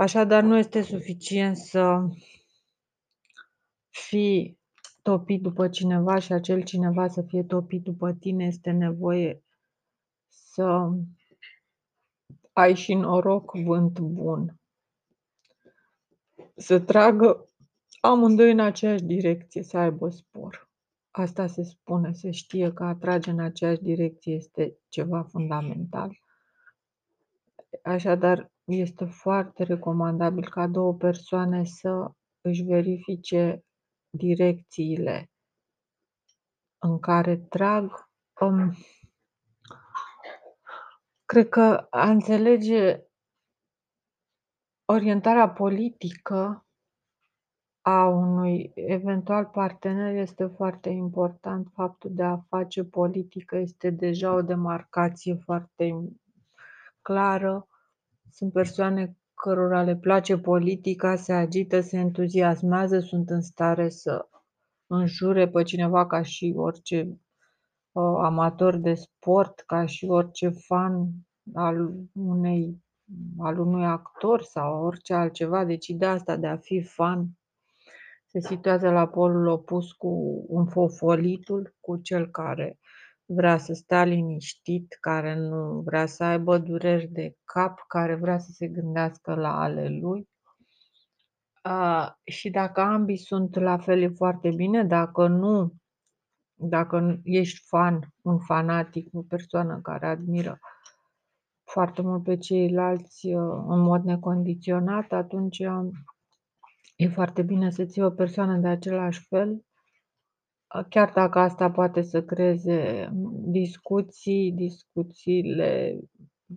Așadar, nu este suficient să fii topit după cineva și acel cineva să fie topit după tine, este nevoie să ai și noroc, vânt bun. Să tragă amândoi în aceeași direcție, să aibă spor. Asta se spune, se știe că a trage în aceeași direcție este ceva fundamental. Așadar, este foarte recomandabil ca două persoane să își verifice direcțiile în care trag. Um, cred că a înțelege orientarea politică a unui eventual partener este foarte important. Faptul de a face politică este deja o demarcație foarte clară. Sunt persoane cărora le place politica, se agită, se entuziasmează, sunt în stare să înjure pe cineva ca și orice uh, amator de sport, ca și orice fan al unei al unui actor sau orice altceva. Deci ideea asta de a fi fan se situează la polul opus cu un fofolitul, cu cel care vrea să stea liniștit, care nu vrea să aibă dureri de cap, care vrea să se gândească la ale lui. Uh, și dacă ambii sunt la fel e foarte bine, dacă nu, dacă ești fan, un fanatic, o persoană care admiră foarte mult pe ceilalți uh, în mod necondiționat, atunci E foarte bine să ții o persoană de același fel, chiar dacă asta poate să creeze discuții, discuțiile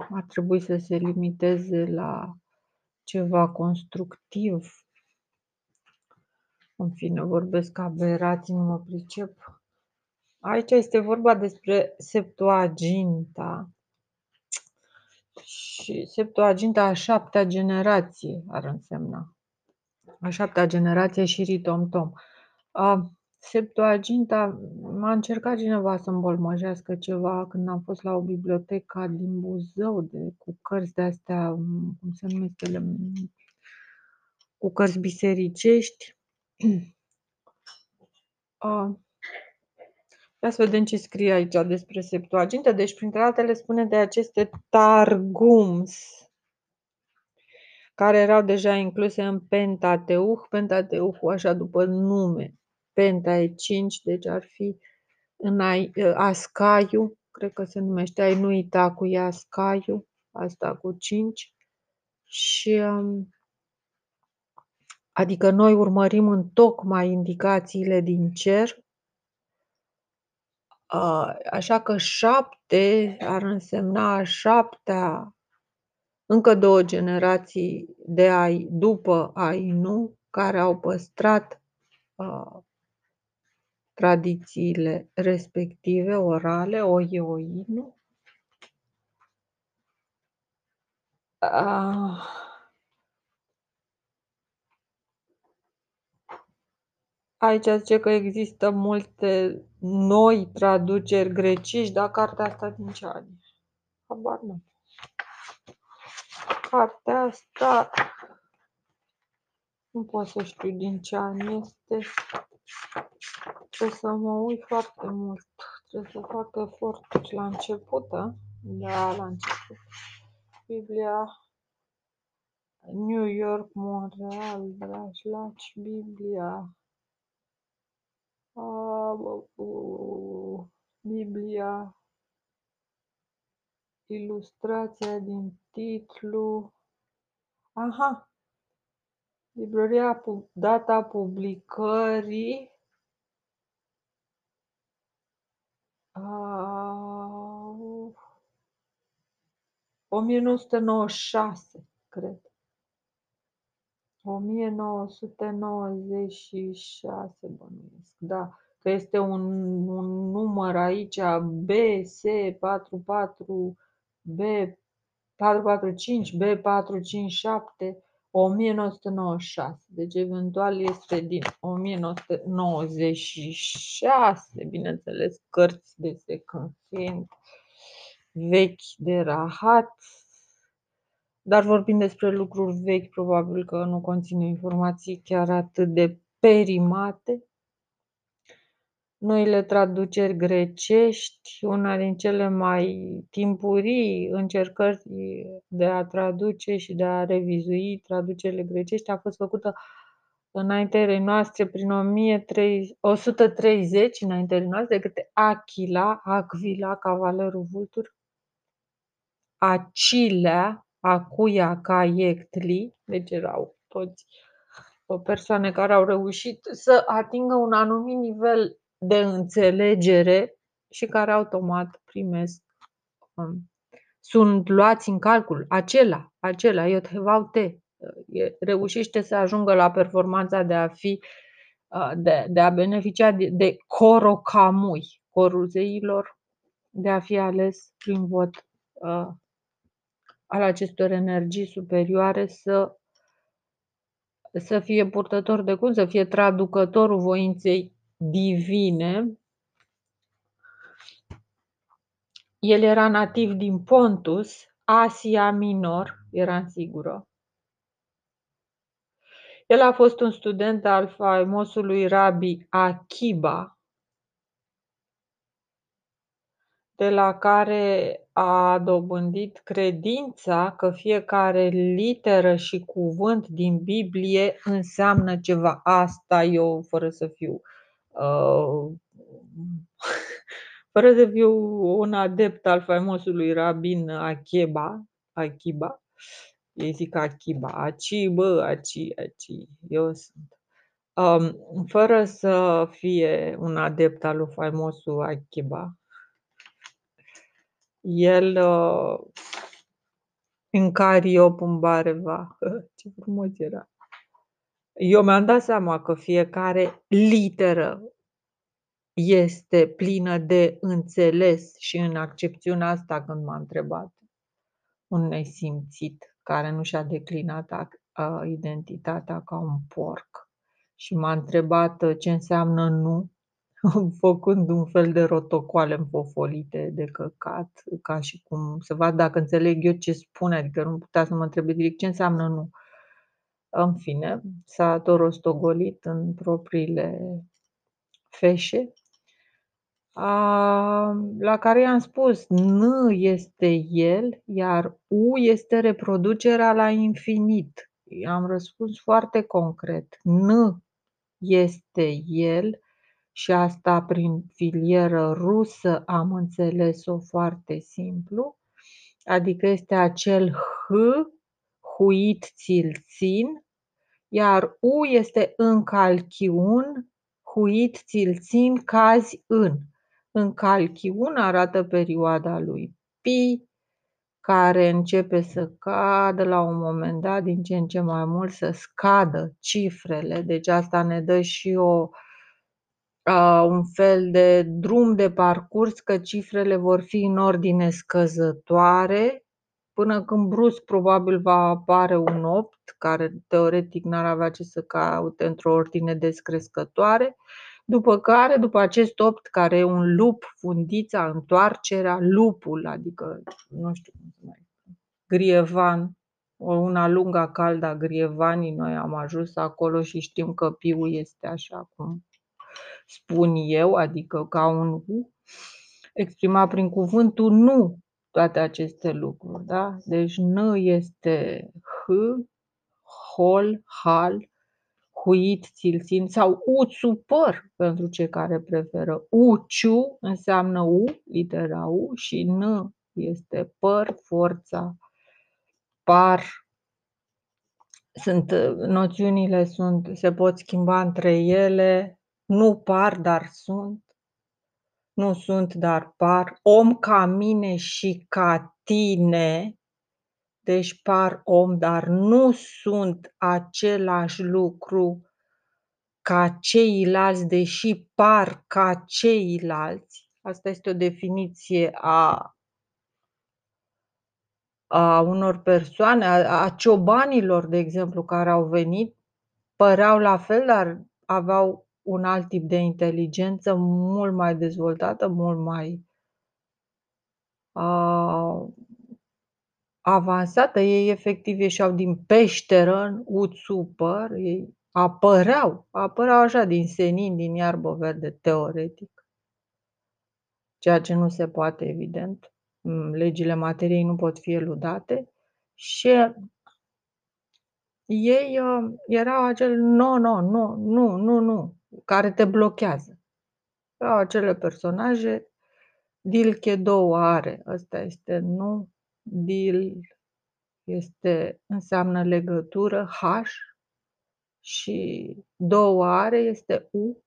ar trebui să se limiteze la ceva constructiv. În fine, vorbesc aberații, nu mă pricep. Aici este vorba despre Septuaginta. Și Septuaginta a șaptea generație ar însemna a șaptea generație și Ritom-Tom. Septuaginta, m-a încercat cineva să îmbolmăjească ceva când am fost la o bibliotecă din Buzău, de, cu cărți de astea, cum se numesc ele, cu cărți bisericești. Ia să vedem ce scrie aici despre Septuaginta. Deci, printre altele, spune de aceste targums care erau deja incluse în Pentateuch, Pentateuchul așa după nume, Penta e 5, deci ar fi în ă, Ascaiu, cred că se numește, ai nu uita cu Ascaiu, asta cu 5, și um, adică noi urmărim în tocmai indicațiile din cer, așa că șapte ar însemna a șaptea încă două generații de ai după Ainu care au păstrat uh, tradițiile respective orale, Oieoinu. Uh, Aici zice că există multe noi traduceri grecești, dar cartea asta din ce ani? Habar nu cartea asta nu pot să știu din ce an este. Trebuie să mă uit foarte mult. Trebuie să fac eforturi la început, da? Da, la început. Biblia New York, Montreal, Brașlaci, Biblia. Biblia ilustrația din titlu. Aha! Librăria, data publicării. Uh, 1996, cred. 1996, bănuiesc, da. Că este un, un număr aici, BS44 B445, B457, 1996. Deci eventual este din 1996, bineînțeles, cărți de second hand, vechi de rahat. dar vorbind despre lucruri vechi, probabil că nu conține informații chiar atât de perimate. Noile traduceri grecești, una din cele mai timpurii încercări de a traduce și de a revizui traducerile grecești a fost făcută înaintea noastre, prin 130 înaintea noastre, de către Achila, Aquila, cavalerul vultur, Acilea, Acuia, Caiectli, deci erau toți o persoane care au reușit să atingă un anumit nivel de înțelegere și care automat primesc, um, sunt luați în calcul, acela, acela, Iothevaute, reușește să ajungă la performanța de a fi, uh, de, de a beneficia de, de corocamui, corul zeilor, de a fi ales prin vot uh, al acestor energii superioare să să fie purtător de cum? Să fie traducătorul voinței divine. El era nativ din Pontus, Asia Minor, era sigură. El a fost un student al faimosului Rabbi Akiba, de la care a dobândit credința că fiecare literă și cuvânt din Biblie înseamnă ceva. Asta eu, fără să fiu uh, fără să fiu un adept al faimosului rabin Akiba, Akiba, ei zic Akiba, Aci, bă, Aci, Aci, eu sunt. Um, fără să fie un adept al lui faimosul Akiba, el uh, în Cariopunbareva. Ce frumos era! Eu mi-am dat seama că fiecare literă este plină de înțeles și în accepțiunea asta când m-a întrebat un nesimțit care nu și-a declinat identitatea ca un porc și m-a întrebat ce înseamnă nu făcând un fel de rotocoale înfofolite de căcat, ca și cum să vad dacă înțeleg eu ce spune, adică nu putea să mă întrebe direct ce înseamnă nu. În fine, s-a tot rostogolit în propriile feșe, a, la care i-am spus N este el, iar U este reproducerea la infinit. I-am răspuns foarte concret. N este el, și asta prin filieră rusă am înțeles-o foarte simplu, adică este acel H, huit țil țin, iar U este în calchiun, huit țil țin, cazi în. În calchiun arată perioada lui pi, care începe să cadă la un moment dat, din ce în ce mai mult să scadă cifrele. Deci asta ne dă și o un fel de drum de parcurs, că cifrele vor fi în ordine scăzătoare, până când brusc probabil va apare un 8, care teoretic n-ar avea ce să caute într-o ordine descrescătoare, după care, după acest 8, care e un lup, fundița, întoarcerea, lupul, adică, nu știu cum să mai grievan, una lungă calda grievanii, noi am ajuns acolo și știm că piul este așa cum spun eu, adică ca un U, exprimat prin cuvântul nu toate aceste lucruri. Da? Deci N este H, hol, hal, huit, țilțin sau uțu păr pentru cei care preferă. Uciu înseamnă U, litera U și N este păr, forța, par. Sunt, noțiunile sunt, se pot schimba între ele, nu par, dar sunt. Nu sunt, dar par. Om ca mine și ca tine. Deci par om, dar nu sunt același lucru ca ceilalți, deși par ca ceilalți. Asta este o definiție a, a unor persoane, a, a ciobanilor, de exemplu, care au venit, păreau la fel, dar aveau un alt tip de inteligență mult mai dezvoltată, mult mai uh, avansată, ei efectiv ieșeau din peșteră în ud super, ei apăreau, apăreau așa din senin, din iarbă verde, teoretic. Ceea ce nu se poate, evident. Mm, legile materiei nu pot fi eludate. Și ei uh, erau acel no, no, nu, nu, nu, nu, care te blochează. Erau acele personaje, Dilche două are, ăsta este nu, Dil este, înseamnă legătură, H, și două are este U,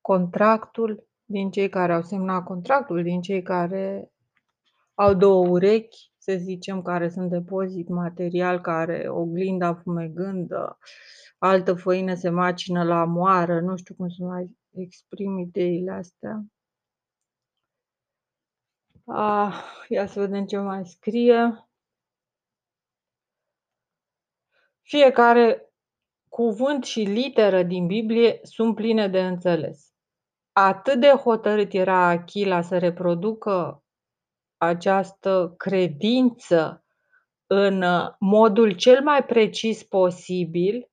contractul din cei care au semnat contractul, din cei care au două urechi, să zicem, care sunt depozit material, care oglinda fumegândă, altă făină se macină la moară, nu știu cum să mai exprim ideile astea. Ah, ia să vedem ce mai scrie. Fiecare cuvânt și literă din Biblie sunt pline de înțeles. Atât de hotărât era Achila să reproducă această credință în modul cel mai precis posibil,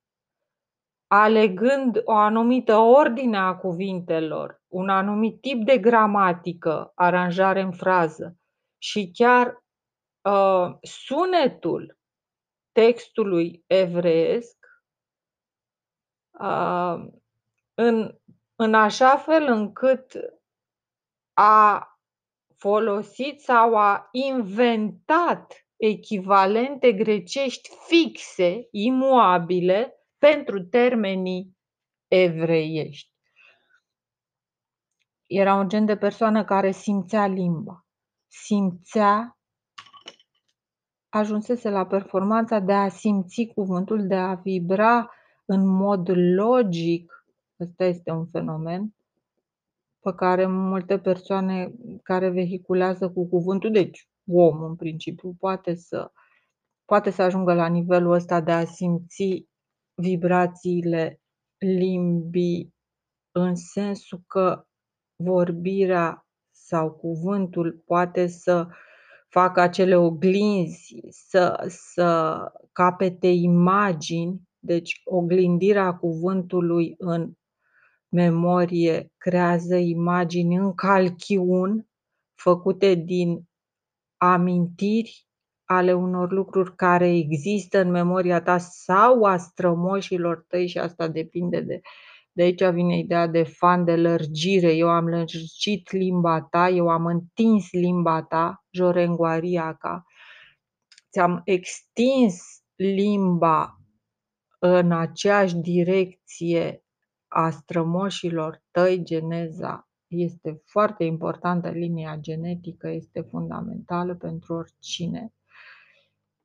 alegând o anumită ordine a cuvintelor, un anumit tip de gramatică, aranjare în frază și chiar uh, sunetul textului evreiesc uh, în, în așa fel încât a folosit sau a inventat echivalente grecești fixe, imuabile, pentru termenii evreiești. Era un gen de persoană care simțea limba, simțea, ajunsese la performanța de a simți cuvântul, de a vibra în mod logic, ăsta este un fenomen, pe care multe persoane care vehiculează cu cuvântul, deci omul în principiu poate să, poate să ajungă la nivelul ăsta de a simți vibrațiile limbii în sensul că vorbirea sau cuvântul poate să facă acele oglinzi, să, să capete imagini, deci oglindirea cuvântului în memorie creează imagini în calchiun făcute din amintiri ale unor lucruri care există în memoria ta sau a strămoșilor tăi și asta depinde de de aici vine ideea de fan de lărgire. Eu am lărgit limba ta, eu am întins limba ta, jorenguaria ca. Ți-am extins limba în aceeași direcție a strămoșilor tăi, geneza este foarte importantă, linia genetică este fundamentală pentru oricine.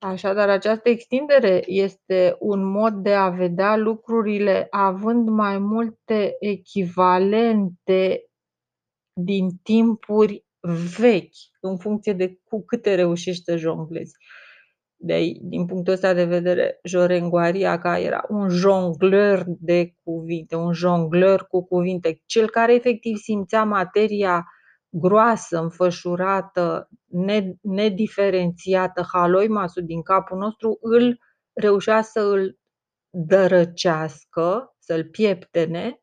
Așadar, această extindere este un mod de a vedea lucrurile având mai multe echivalente din timpuri vechi, în funcție de cu câte reușești să jonglezi. De, din punctul ăsta de vedere, Jorenguaria ca era un jongleur de cuvinte, un jongleur cu cuvinte, cel care efectiv simțea materia groasă, înfășurată, nediferențiată, haloimasul din capul nostru, îl reușea să îl dărăcească, să-l pieptene,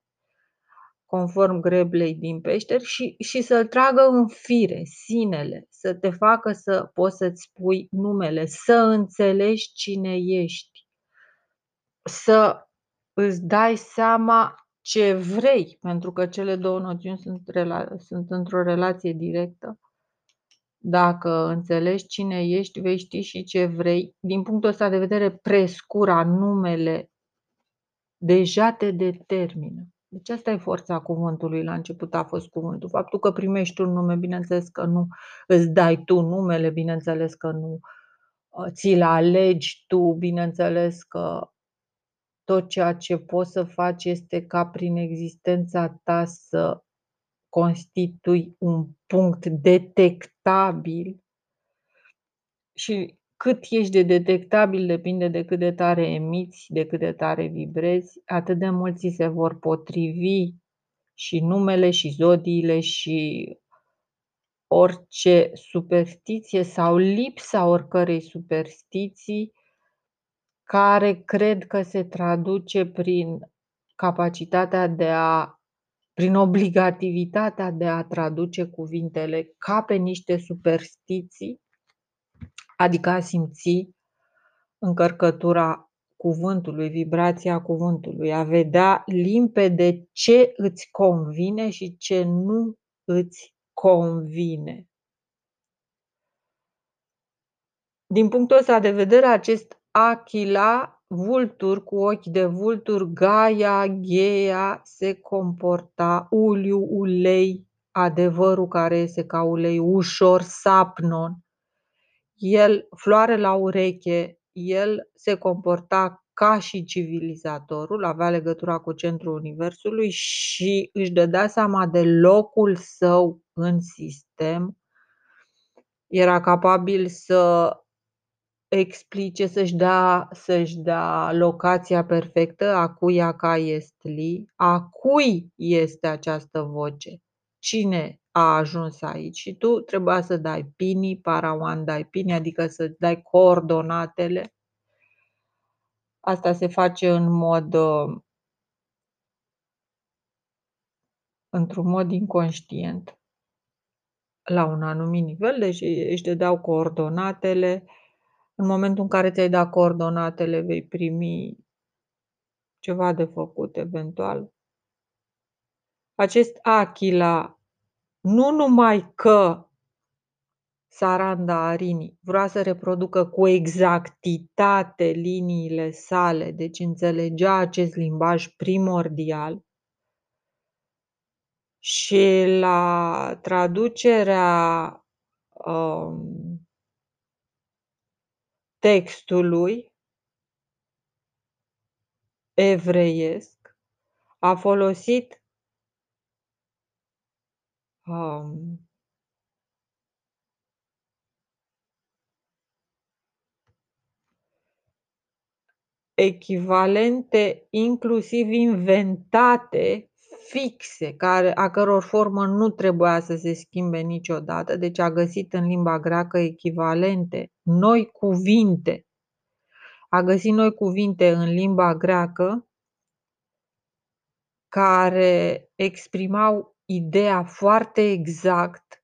conform greblei din peșteri, și, și să-l tragă în fire, sinele, să te facă să poți să-ți spui numele, să înțelegi cine ești, să îți dai seama ce vrei, pentru că cele două noțiuni sunt, sunt într-o relație directă. Dacă înțelegi cine ești, vei ști și ce vrei. Din punctul ăsta de vedere, prescura, numele, deja te determină. Deci asta e forța cuvântului. La început a fost cuvântul. Faptul că primești un nume, bineînțeles că nu îți dai tu numele, bineînțeles că nu ți-l alegi tu, bineînțeles că tot ceea ce poți să faci este ca prin existența ta să constitui un punct detectabil. Și cât ești de detectabil depinde de cât de tare emiți, de cât de tare vibrezi, atât de mult ți se vor potrivi și numele și zodiile și orice superstiție sau lipsa oricărei superstiții care cred că se traduce prin capacitatea de a prin obligativitatea de a traduce cuvintele ca pe niște superstiții, adică a simți încărcătura cuvântului, vibrația cuvântului, a vedea limpede ce îți convine și ce nu îți convine. Din punctul ăsta de vedere, acest Achila, vultur cu ochi de vultur, Gaia, Gheia, se comporta, uliu, ulei, adevărul care este ca ulei, ușor, sapnon. El, floare la ureche, el se comporta ca și civilizatorul, avea legătura cu centrul universului și își dădea seama de locul său în sistem. Era capabil să explice, să-și dea, să-și dea locația perfectă, a cui ca este li, a cui este această voce, cine a ajuns aici și tu trebuia să dai pini, parawan dai pini, adică să dai coordonatele. Asta se face în mod uh, într-un mod inconștient la un anumit nivel, deci își dădeau coordonatele. În momentul în care ți-ai dat coordonatele, vei primi ceva de făcut eventual. Acest Achila, nu numai că Saranda Arini vrea să reproducă cu exactitate liniile sale, deci înțelegea acest limbaj primordial, și la traducerea um, textului evreiesc a folosit um, echivalente inclusiv inventate fixe, care, a căror formă nu trebuia să se schimbe niciodată, deci a găsit în limba greacă echivalente, noi cuvinte. A găsit noi cuvinte în limba greacă care exprimau ideea foarte exact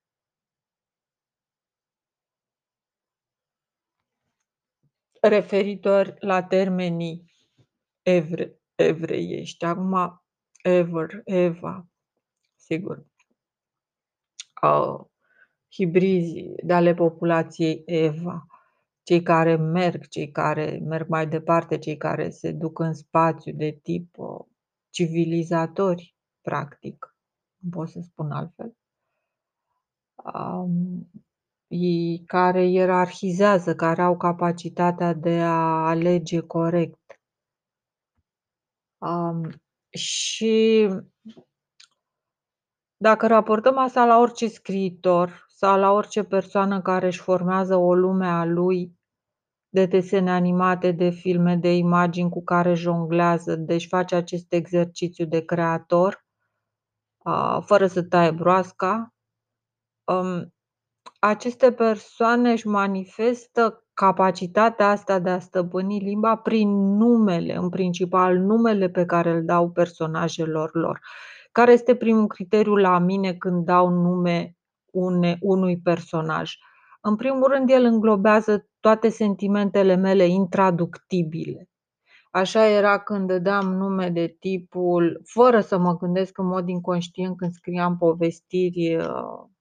referitor la termenii evre, evreiești. Acum, ever, Eva, sigur, uh, hibrizii de ale populației Eva, cei care merg, cei care merg mai departe, cei care se duc în spațiu de tip uh, civilizatori, practic, nu pot să spun altfel, um, care ierarhizează, care au capacitatea de a alege corect. Um, și dacă raportăm asta la orice scriitor sau la orice persoană care își formează o lume a lui de desene animate, de filme, de imagini cu care jonglează, deci face acest exercițiu de creator, fără să taie broasca, um, aceste persoane își manifestă capacitatea asta de a stăpâni limba prin numele, în principal numele pe care îl dau personajelor lor. Care este primul criteriu la mine când dau nume une, unui personaj? În primul rând, el înglobează toate sentimentele mele intraductibile. Așa era când dădeam nume de tipul, fără să mă gândesc în mod inconștient când scriam povestiri uh,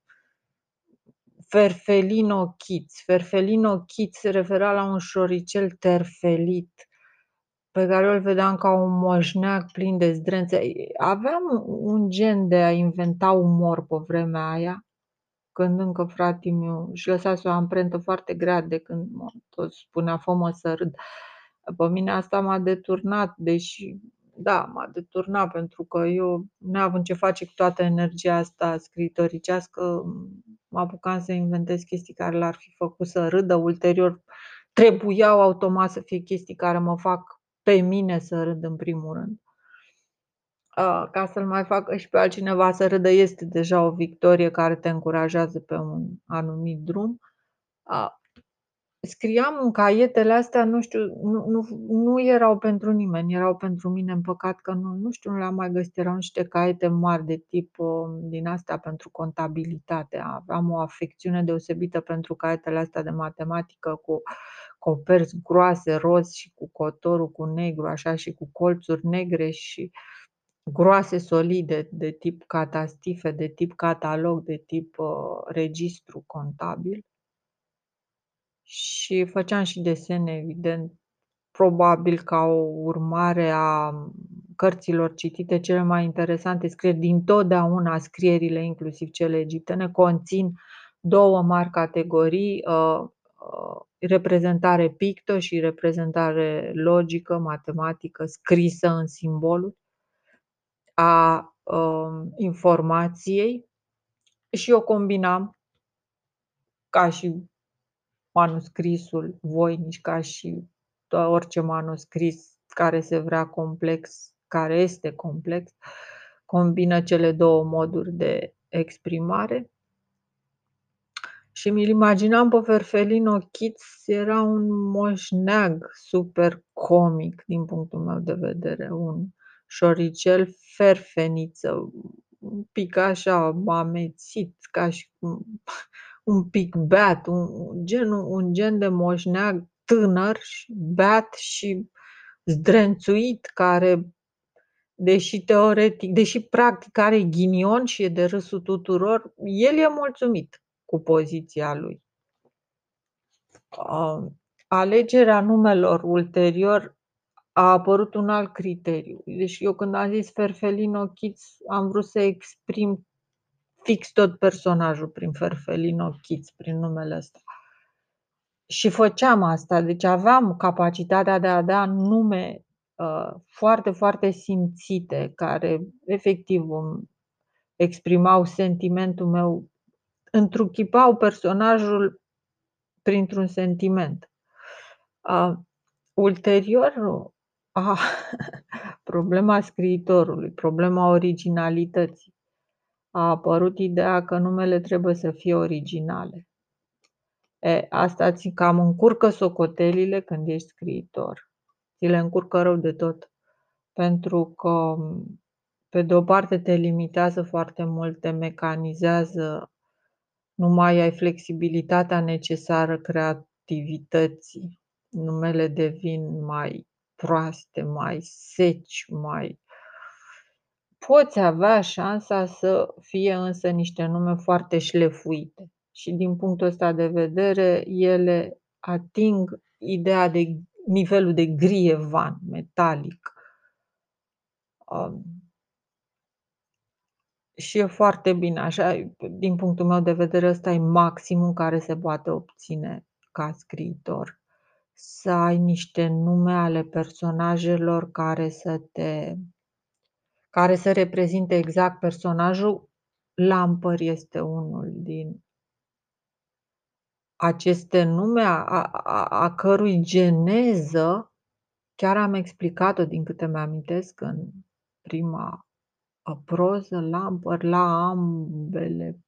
Ferfelino Kids. Ferfelino Kids se referea la un șoricel terfelit pe care eu îl vedeam ca un moșneac plin de zdrențe. Aveam un gen de a inventa umor pe vremea aia, când încă fratele meu își lăsase o amprentă foarte grea de când mă tot spunea fă să râd. Pe mine asta m-a deturnat, deși da, m-a deturnat pentru că eu, neavând ce face cu toată energia asta scriitoricească, mă apucam să inventez chestii care l-ar fi făcut să râdă. Ulterior trebuiau automat să fie chestii care mă fac pe mine să râd în primul rând. Uh, ca să-l mai facă și pe altcineva să râdă este deja o victorie care te încurajează pe un anumit drum. Uh, scriam în caietele astea, nu știu, nu nu nu erau pentru nimeni, erau pentru mine, în păcat că nu nu știu, nu le-am mai găsit, erau niște caiete mari de tip, din astea pentru contabilitate. Aveam o afecțiune deosebită pentru caietele astea de matematică cu coperți groase, roz și cu cotorul cu negru așa și cu colțuri negre și groase, solide, de tip catastife, de tip catalog, de tip, registru contabil. Și făceam și desene, evident, probabil ca o urmare a cărților citite, cele mai interesante scrieri dintotdeauna scrierile, inclusiv cele egiptene, conțin 2 mari categorii, uh, uh, reprezentare picto și reprezentare logică, matematică, scrisă în simboluri a, um, informației. Și eu combinam ca și manuscrisul voinic, ca și orice manuscris care se vrea complex, care este complex, combină cele 2 moduri de exprimare. Și mi-l imaginam pe Ferfelino Kitz, era un moșneag super comic din punctul meu de vedere, un șoricel ferfeniță, un pic așa amețit, ca și cum un pic beat, un gen un gen de moșneag tânăr și beat și zdrențuit, care deși teoretic deși practic are ghinion și e de râsul tuturor, el e mulțumit cu poziția lui. Alegerea numelor ulterior a apărut un alt criteriu. Deci eu când am zis Ferfelino Kitz am vrut să exprim fix tot personajul prin Ferfelino Kitz, prin numele ăsta. Și făceam asta, deci aveam capacitatea de a da nume, uh, foarte, foarte simțite, care efectiv îmi exprimau sentimentul meu, întruchipau personajul printr-un sentiment. Uh, ulterior, a problema scriitorului, problema originalității. A apărut ideea că numele trebuie să fie originale. E, asta ți cam încurcă socotelile când ești scriitor. Ți le încurcă rău de tot. Pentru că, pe de o parte, te limitează foarte mult, te mecanizează, nu mai ai flexibilitatea necesară creativității. Numele devin mai proaste, mai seci, mai poți avea șansa să fie însă niște nume foarte șlefuite și din punctul ăsta de vedere ele ating ideea de nivelul de grievan, metalic. Um, și e foarte bine așa, din punctul meu de vedere ăsta e maximul care se poate obține ca scriitor. Să ai niște nume ale personajelor care să te care să reprezinte exact personajul. Lampăr este unul din aceste nume a a a cărui geneză chiar am explicat-o din câte mi-amintesc în prima proză, Lampăr, la ambele,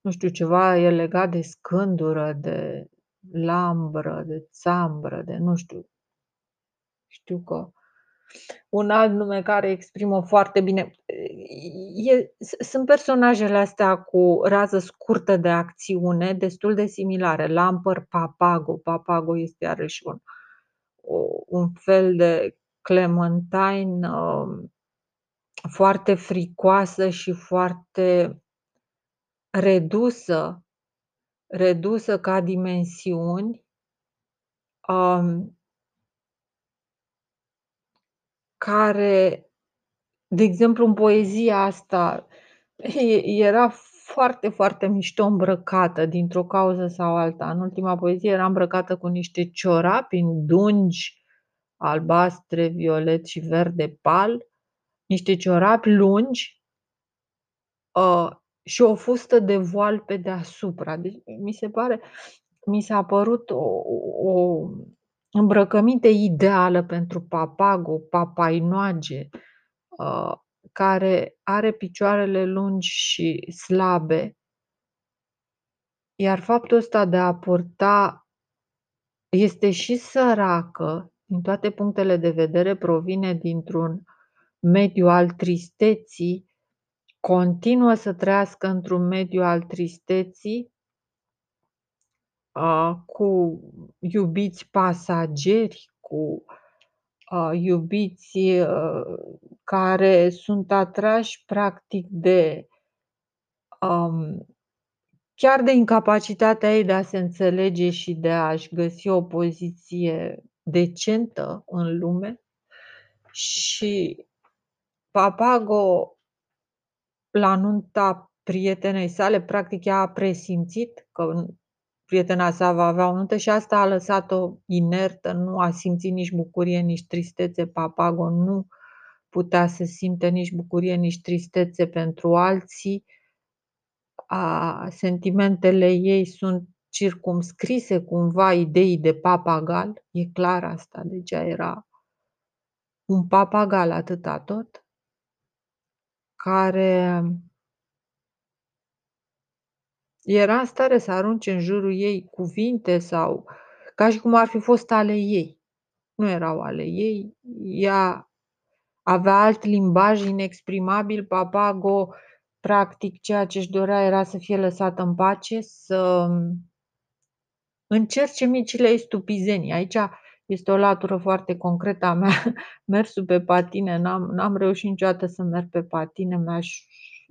nu știu, ceva e legat de scândură, de lambră, de țambră, de nu știu. Știu că un alt nume care exprimă foarte bine e sunt personajele astea cu rază scurtă de acțiune destul de similare. Lampăr, Papago, Papago este iarăși un un fel de Clementine, foarte fricoasă și foarte redusă redusă ca dimensiuni. Care, de exemplu, în poezia asta era foarte, foarte mișto îmbrăcată dintr-o cauză sau alta. În ultima poezie era îmbrăcată cu niște ciorapi în dungi albastre, violet și verde pal, niște ciorapi lungi și o fustă de voal pe deasupra. Deci mi se pare mi s-a părut o o îmbrăcăminte ideală pentru papago, papainoage, care are picioarele lungi și slabe. Iar faptul ăsta de a purta este și săracă, din toate punctele de vedere, provine dintr-un mediu al tristeții, continuă să trăiască într-un mediu al tristeții, cu iubiți pasageri, cu iubiți care sunt atrași practic de chiar de incapacitatea ei de a se înțelege și de a-și găsi o poziție decentă în lume. Și Papago la nunta prietenei sale, practic ea a presimțit că prietena sa va avea o nuntă și asta a lăsat-o inertă, nu a simțit nici bucurie, nici tristețe. Papago nu putea să simte nici bucurie, nici tristețe pentru alții a sentimentele ei sunt circumscrise cumva ideii de papagal, e clar asta, deci ea era un papagal atâta tot, care era în stare să arunce în jurul ei cuvinte sau ca și cum ar fi fost ale ei. Nu erau ale ei, ea avea alt limbaj inexprimabil, Papago Practic, ceea ce își dorea era să fie lăsată în pace, să încerce micile ei stupizenii. Aici este o latură foarte concretă a mea. Mersul pe patine, n-am, n-am reușit niciodată să merg pe patine, mi-aș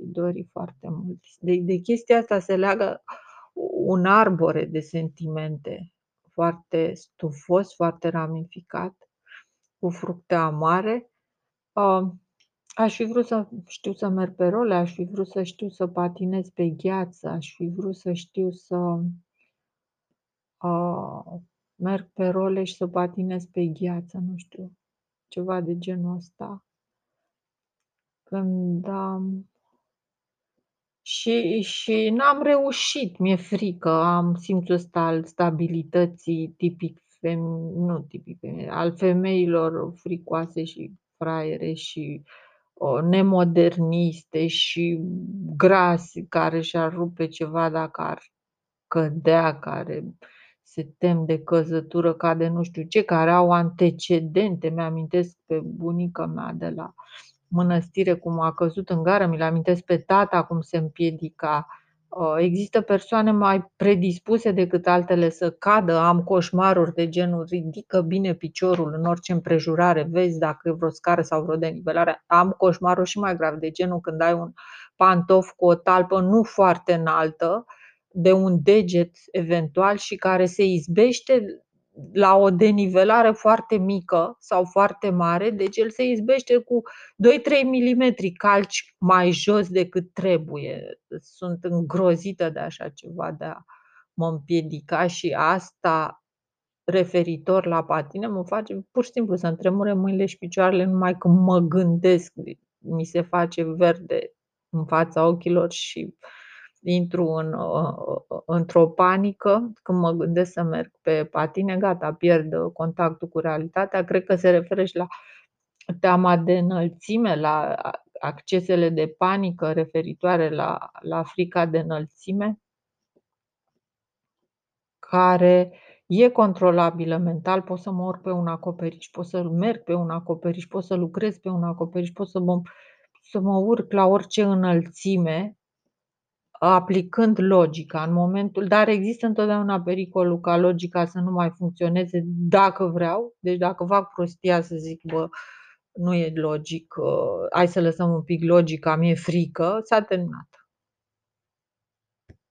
dori foarte mult. De, de chestia asta se leagă un arbore de sentimente foarte stufos, foarte ramificat, cu fructe amare. Uh, Aș fi vrut să știu să merg pe role, aș fi vrut să știu să patinez pe gheață, aș fi vrut să știu să uh, merg pe role și să patinez pe gheață, nu știu, ceva de genul ăsta. Când am și, și n-am reușit, mi-e frică, am simțul ăsta al stabilității tipic fem, nu tipic al femeilor fricoase și fraiere și nemoderniste și grase, care și-ar rupe ceva dacă ar cădea, care se tem de căzătură ca de nu știu ce, care au antecedente. Mi-amintesc pe bunica mea de la mănăstire cum a căzut în gară, mi-l amintesc pe tata cum se împiedica Uh, există persoane mai predispuse decât altele să cadă, am coșmaruri de genul ridică bine piciorul în orice împrejurare, vezi dacă e vreo scară sau vreo denivelare. Am coșmaruri și mai grav de genul când ai un pantof cu o talpă nu foarte înaltă, de un deget eventual și care se izbește la o denivelare foarte mică sau foarte mare, deci el se izbește cu 2-3 mm calci mai jos decât trebuie. Sunt îngrozită de așa ceva, de a mă împiedica și asta referitor la patine mă face pur și simplu să-mi tremure mâinile și picioarele numai când mă gândesc, mi se face verde în fața ochilor și intru în, într-o panică când mă gândesc să merg pe patine, gata, pierd contactul cu realitatea. Cred că se referă și la teama de înălțime, la accesele de panică referitoare la, la frica de înălțime, care e controlabilă mental, pot să mă urc pe un acoperiș, pot să merg pe un acoperiș, pot să lucrez pe un acoperiș, pot să mă, să mă urc la orice înălțime aplicând logica în momentul, dar există întotdeauna pericolul ca logica să nu mai funcționeze dacă vreau, deci dacă fac prostia să zic, bă, nu e logic, hai să lăsăm un pic logica, mi-e frică, s-a terminat.